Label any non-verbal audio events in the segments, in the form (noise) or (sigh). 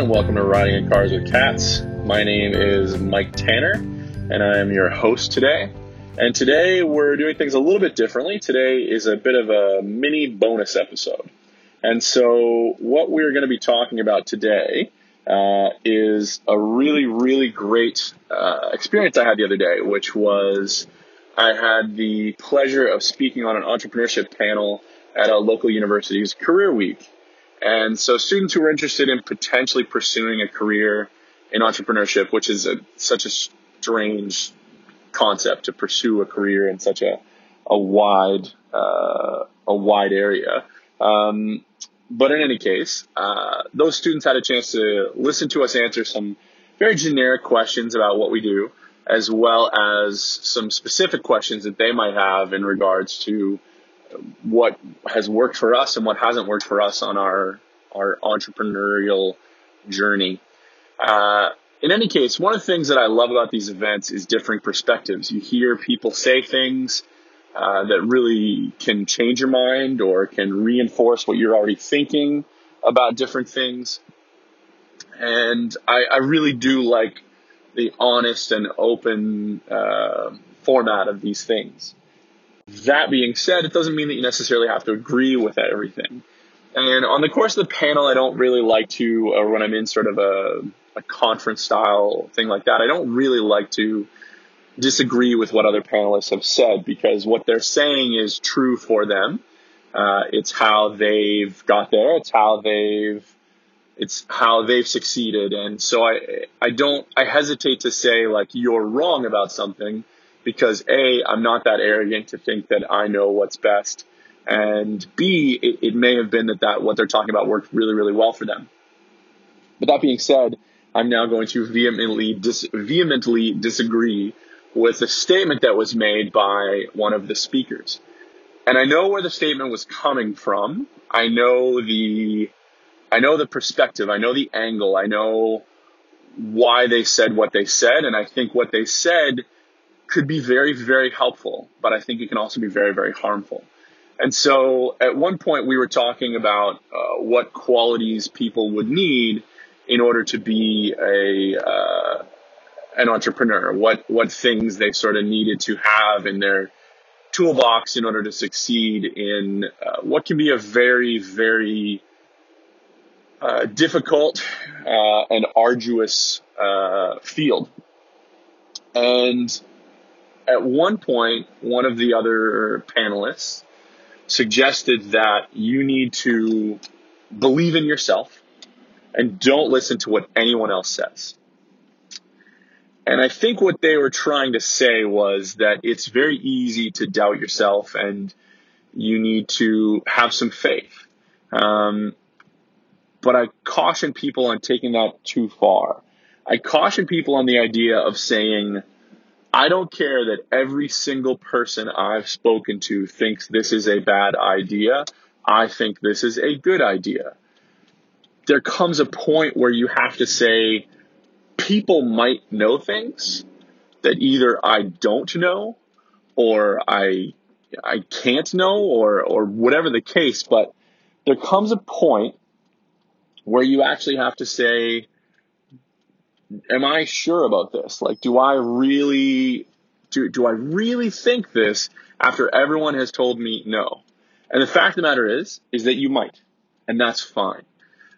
and welcome to Riding in Cars with Cats. My name is Mike Tanner, and I am your host today. And today we're doing things a little bit differently. Today is a bit of a mini bonus episode. And so, what we're going to be talking about today uh, is a really, really great uh, experience I had the other day, which was I had the pleasure of speaking on an entrepreneurship panel at a local university's career week. And so students who are interested in potentially pursuing a career in entrepreneurship, which is a, such a strange concept to pursue a career in such a, a wide, uh, a wide area. Um, but in any case, uh, those students had a chance to listen to us answer some very generic questions about what we do, as well as some specific questions that they might have in regards to what has worked for us and what hasn't worked for us on our our entrepreneurial journey. Uh, in any case, one of the things that I love about these events is differing perspectives. You hear people say things uh, that really can change your mind or can reinforce what you're already thinking about different things. And I, I really do like the honest and open uh, format of these things. That being said, it doesn't mean that you necessarily have to agree with everything. And on the course of the panel, I don't really like to, or when I'm in sort of a, a conference style thing like that, I don't really like to disagree with what other panelists have said because what they're saying is true for them. Uh, it's how they've got there. It's how they've it's how they've succeeded. And so I I don't I hesitate to say like you're wrong about something because A, I'm not that arrogant to think that I know what's best. And B, it, it may have been that, that what they're talking about worked really, really well for them. But that being said, I'm now going to vehemently, dis- vehemently disagree with a statement that was made by one of the speakers. And I know where the statement was coming from. I know the, I know the perspective. I know the angle. I know why they said what they said. And I think what they said could be very, very helpful, but I think it can also be very, very harmful. And so at one point we were talking about uh, what qualities people would need in order to be a uh, an entrepreneur, what what things they sort of needed to have in their toolbox in order to succeed in uh, what can be a very very uh, difficult uh, and arduous uh, field. And at one point, one of the other panelists suggested that you need to believe in yourself and don't listen to what anyone else says. And I think what they were trying to say was that it's very easy to doubt yourself and you need to have some faith. Um, but I caution people on taking that too far. I caution people on the idea of saying, I don't care that every single person I've spoken to thinks this is a bad idea. I think this is a good idea. There comes a point where you have to say, people might know things that either I don't know or I I can't know or or whatever the case, but there comes a point where you actually have to say, am I sure about this? Like, do I really, do, do I really think this after everyone has told me no? And the fact of the matter is, is that you might, and that's fine.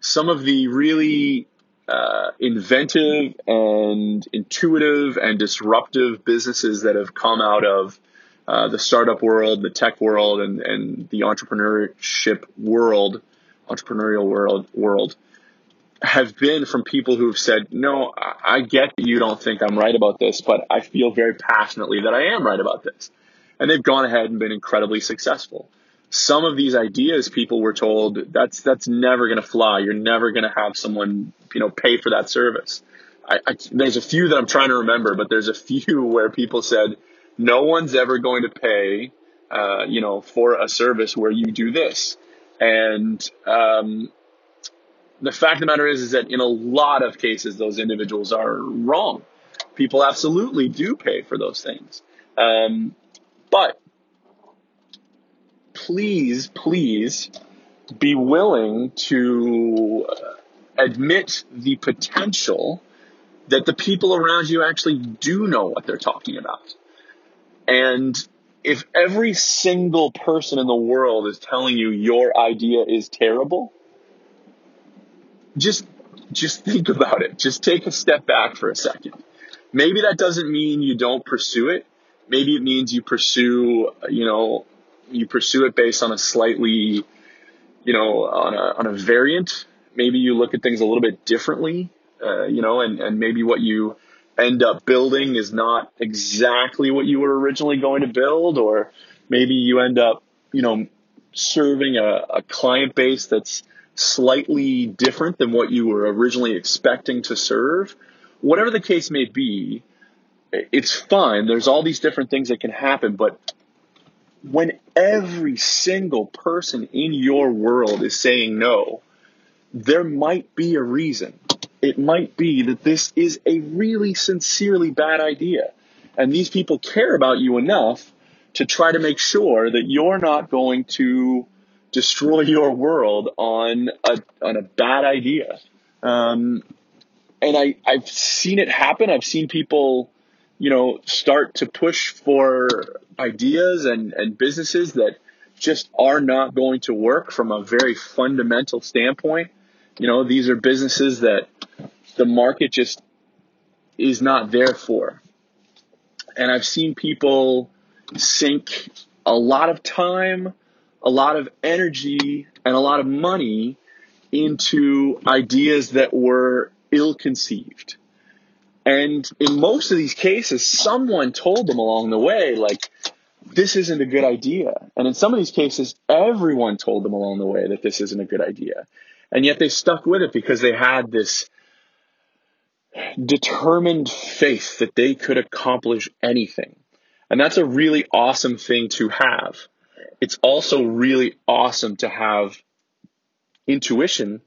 Some of the really uh, inventive and intuitive and disruptive businesses that have come out of uh, the startup world, the tech world, and, and the entrepreneurship world, entrepreneurial world, world have been from people who've said, no, I get that you don't think I'm right about this, but I feel very passionately that I am right about this. And they've gone ahead and been incredibly successful. Some of these ideas people were told that's, that's never going to fly. You're never going to have someone, you know, pay for that service. I, I, there's a few that I'm trying to remember, but there's a (laughs) few where people said, no one's ever going to pay, uh, you know, for a service where you do this. And, um, the fact of the matter is, is that in a lot of cases, those individuals are wrong. People absolutely do pay for those things. Um, but please, please be willing to admit the potential that the people around you actually do know what they're talking about. And if every single person in the world is telling you your idea is terrible, just just think (laughs) about it. Just take a step back for a second. Maybe that doesn't mean you don't pursue it. Maybe it means you pursue, you know, you pursue it based on a slightly, you know, on a, on a variant. Maybe you look at things a little bit differently, uh, you know, and, and maybe what you end up building is not exactly what you were originally going to build, or maybe you end up, you know, serving a, a client base that's slightly different than what you were originally expecting to serve. Whatever the case may be, it's fine. There's all these different things that can happen, but when every single person in your world is saying no, there might be a reason. It might be that this is a really sincerely bad idea. And these people care about you enough to try to make sure that you're not going to destroy your world on a, on a bad idea. Um, and I, I've seen it happen. I've seen people you know, start to push for ideas and, and businesses that just are not going to work from a very fundamental standpoint. You know, these are businesses that the market just is not there for. And I've seen people sink a lot of time, a lot of energy, and a lot of money into ideas that were ill conceived. And in most of these cases, someone told them along the way, like, this isn't a good idea. And in some of these cases, everyone told them along the way that this isn't a good idea. And yet they stuck with it because they had this determined faith that they could accomplish anything. And that's a really awesome thing to have. It's also really awesome to have intuition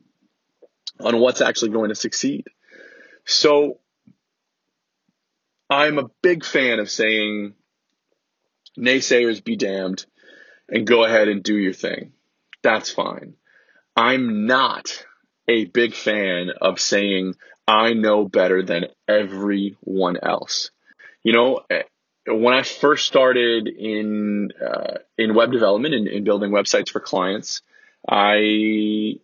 on what's actually going to succeed. So I'm a big fan of saying, naysayers be damned and go ahead and do your thing. That's fine. I'm not a big fan of saying, I know better than everyone else. You know, when I first started in uh, in web development and in, in building websites for clients, I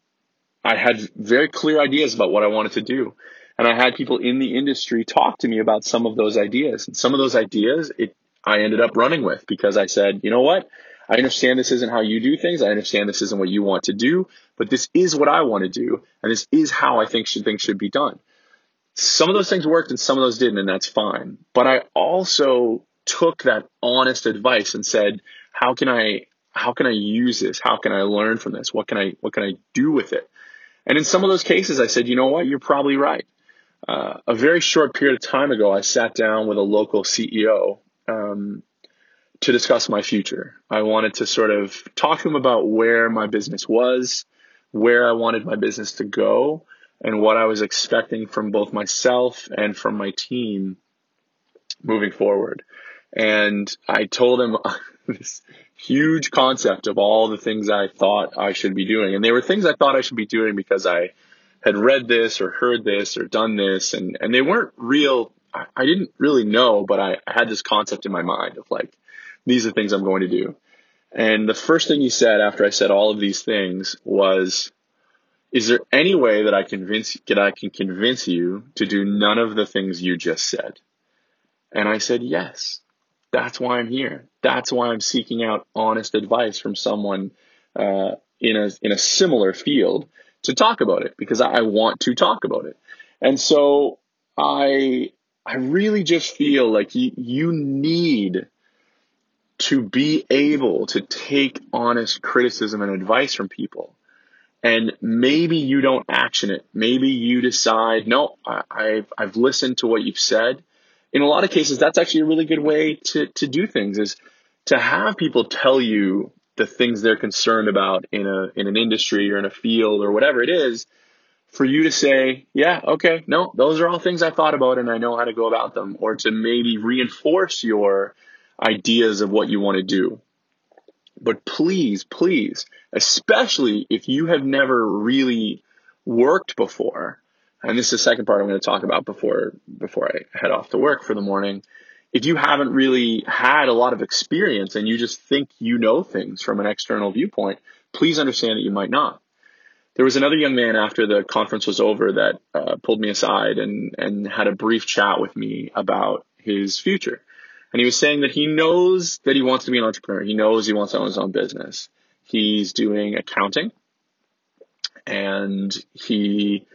I had very clear ideas about what I wanted to do. And I had people in the industry talk to me about some of those ideas. And some of those ideas it I ended up running with because I said, you know what? I understand this isn't how you do things. I understand this isn't what you want to do, but this is what I want to do. And this is how I think should, things should be done. Some of those things worked and some of those didn't, and that's fine. But I also took that honest advice and said, how can I, how can I use this? How can I learn from this? What can I, what can I do with it? And in some of those cases, I said, you know what? You're probably right. Uh, a very short period of time ago, I sat down with a local CEO um, to discuss my future. I wanted to sort of talk to him about where my business was, where I wanted my business to go, and what I was expecting from both myself and from my team moving forward. And I told him (laughs) this huge concept of all the things I thought I should be doing. And they were things I thought I should be doing because I had read this or heard this or done this and, and they weren't real. I, I didn't really know, but I, I had this concept in my mind of like, these are things I'm going to do. And the first thing he said after I said all of these things was, is there any way that I convince that I can convince you to do none of the things you just said? And I said, yes. That's why I'm here. That's why I'm seeking out honest advice from someone uh, in a in a similar field to talk about it because I want to talk about it. And so I I really just feel like you, you need to be able to take honest criticism and advice from people. And maybe you don't action it. Maybe you decide, no, I, I've, I've listened to what you've said. In a lot of cases, that's actually a really good way to, to do things is to have people tell you the things they're concerned about in a in an industry or in a field or whatever it is for you to say yeah okay no those are all things i thought about and i know how to go about them or to maybe reinforce your ideas of what you want to do. But please please especially if you have never really worked before, and this is the second part I'm going to talk about before before I head off to work for the morning. If you haven't really had a lot of experience and you just think you know things from an external viewpoint, please understand that you might not. There was another young man after the conference was over that uh, pulled me aside and and had a brief chat with me about his future. And he was saying that he knows that he wants to be an entrepreneur. He knows he wants to own his own business. He's doing accounting and he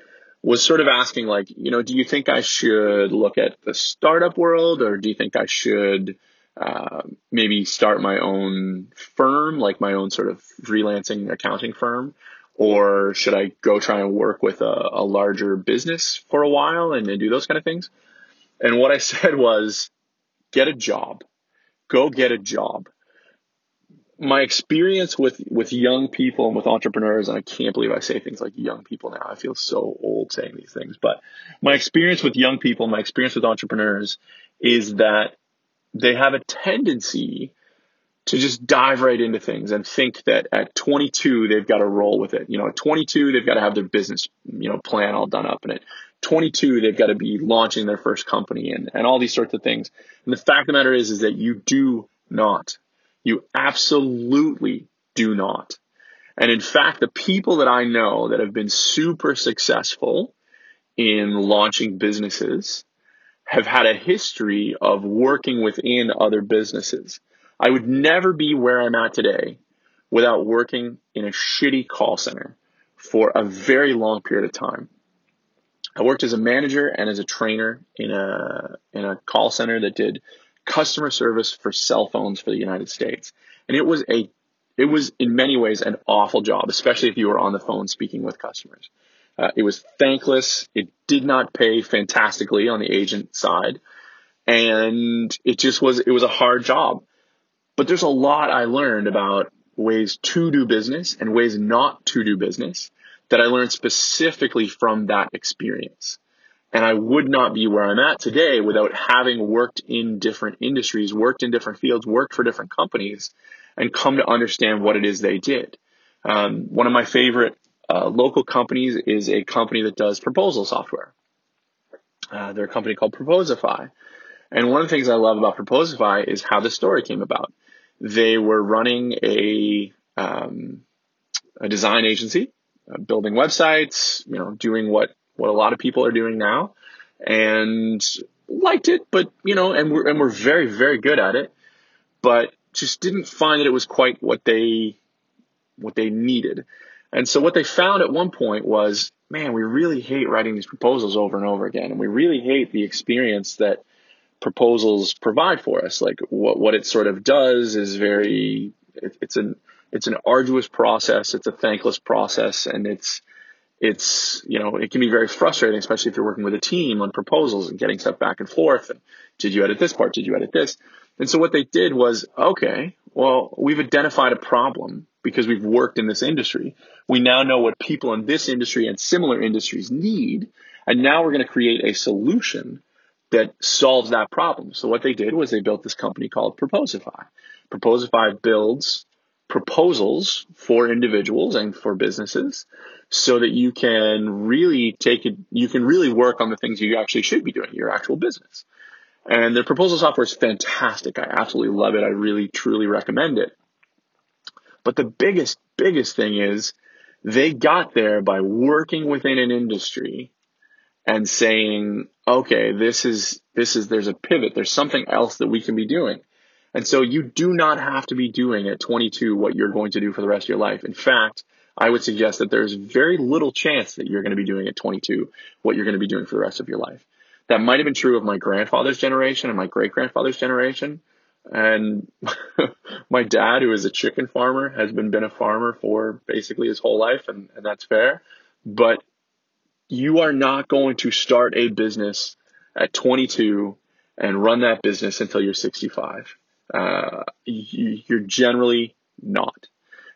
was sort of asking like, you know, do you think I should look at the startup world or do you think I should uh, maybe start my own firm, like my own sort of freelancing accounting firm? Or should I go try and work with a, a larger business for a while and, and do those kind of things? And what I (laughs) said was, get a job. Go get a job my experience with with young people and with entrepreneurs, and I can't believe I say things like young people now. I feel so old saying these things, but my experience with young people, my experience with entrepreneurs is that they have a tendency to just dive right into things and think that at 22 they've got to roll with it. You know, at 22 they've got to have their business, you know, plan all done up and at 22 they've got to be launching their first company and and all these sorts of things. And the fact of the matter is is that you do not. You absolutely do not. And in fact, the people that I know that have been super successful in launching businesses have had a history of working within other businesses. I would never be where I'm at today without working in a shitty call center for a very long period of time. I worked as a manager and as a trainer in a in a call center that did customer service for cell phones for the United States. And it was a, it was in many ways an awful job, especially if you were on the phone speaking with customers. Uh, it was thankless. It did not pay fantastically on the agent side. And it just was, it was a hard job. But there's a lot I learned about ways to do business and ways not to do business that I learned specifically from that experience. And I would not be where I'm at today without having worked in different industries, worked in different fields, worked for different companies, and come to understand what it is they did. Um, one of my favorite uh, local companies is a company that does proposal software. Uh, they're a company called Proposify. And one of the things I love about Proposify is how the story came about. They were running a, um, a design agency, uh, building websites, you know, doing what what a lot of people are doing now, and liked it, but you know, and we're and we're very very good at it, but just didn't find that it was quite what they what they needed. And so what they found at one point was, man, we really hate writing these proposals over and over again, and we really hate the experience that proposals provide for us. Like what what it sort of does is very it, it's an it's an arduous process, it's a thankless process, and it's it's you know it can be very frustrating especially if you're working with a team on proposals and getting stuff back and forth and did you edit this part? Did you edit this? And so what they did was okay well we've identified a problem because we've worked in this industry. We now know what people in this industry and similar industries need and now we're going to create a solution that solves that problem. So what they did was they built this company called proposify. Proposify builds proposals for individuals and for businesses so that you can really take it, you can really work on the things you actually should be doing, your actual business. And the proposal software is fantastic. I absolutely love it. I really, truly recommend it. But the biggest, biggest thing is they got there by working within an industry and saying, okay, this is, this is, there's a pivot. There's something else that we can be doing. And so you do not have to be doing at 22 what you're going to do for the rest of your life. In fact, I would suggest that there's very little chance that you're going to be doing at 22 what you're going to be doing for the rest of your life. That might have been true of my grandfather's generation and my great grandfather's generation. And (laughs) my dad, who is a chicken farmer, has been, been a farmer for basically his whole life, and, and that's fair. But you are not going to start a business at 22 and run that business until you're 65. Uh, you're generally not.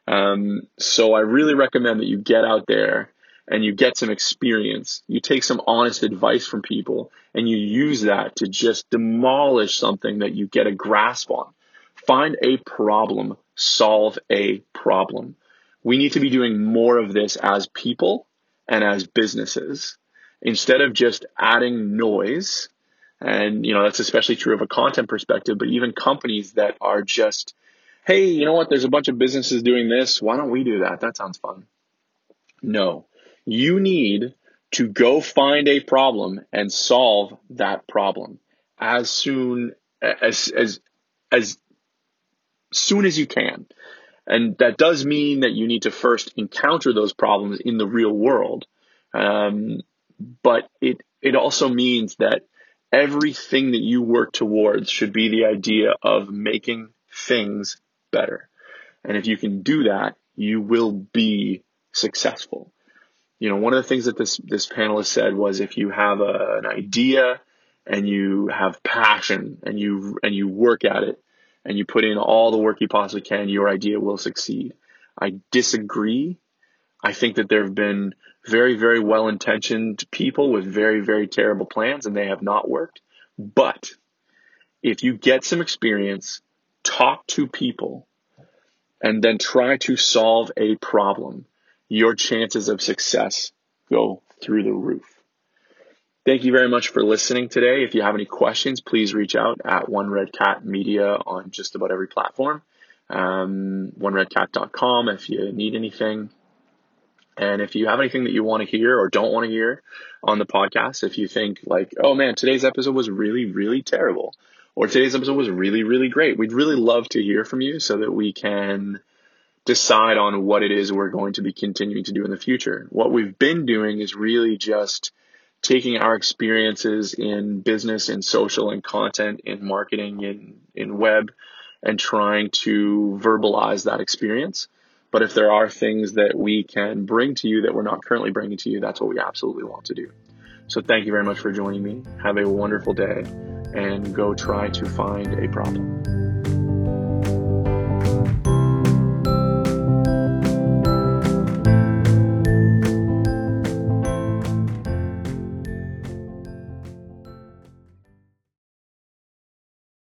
Um, so I really recommend that you get out there and you get some experience. You take some honest advice from people and you use that to just demolish something that you get a grasp on. Find a problem, solve a problem. We need to be doing more of this as people and as businesses, instead of just adding noise, and you know that's especially true of a content perspective, but even companies that are just, hey, you know what? There's a bunch of businesses doing this. Why don't we do that? That sounds fun. No, you need to go find a problem and solve that problem as soon as as as soon as you can. And that does mean that you need to first encounter those problems in the real world. Um, but it it also means that everything that you work towards should be the idea of making things better. And if you can do that, you will be successful. You know, one of the things that this this panelist said was if you have a, an idea and you have passion and you and you work at it and you put in all the work you possibly can, your idea will succeed. I disagree. I think that there have been very, very well intentioned people with very, very terrible plans and they have not worked. But if you get some experience, talk to people, and then try to solve a problem, your chances of success go through the roof. Thank you very much for listening today. If you have any questions, please reach out at One Red Cat Media on just about every platform. Um, OneRedCat.com if you need anything. And if you have anything that you want to hear or don't want to hear on the podcast, if you think like, oh man, today's episode was really, really terrible, or today's episode was really, really great, we'd really love to hear from you so that we can decide on what it is we're going to be continuing to do in the future. What we've been doing is really just taking our experiences in business and social and content in marketing in, in web and trying to verbalize that experience. But if there are things that we can bring to you that we're not currently bringing to you, that's what we absolutely want to do. So thank you very much for joining me. Have a wonderful day and go try to find a problem.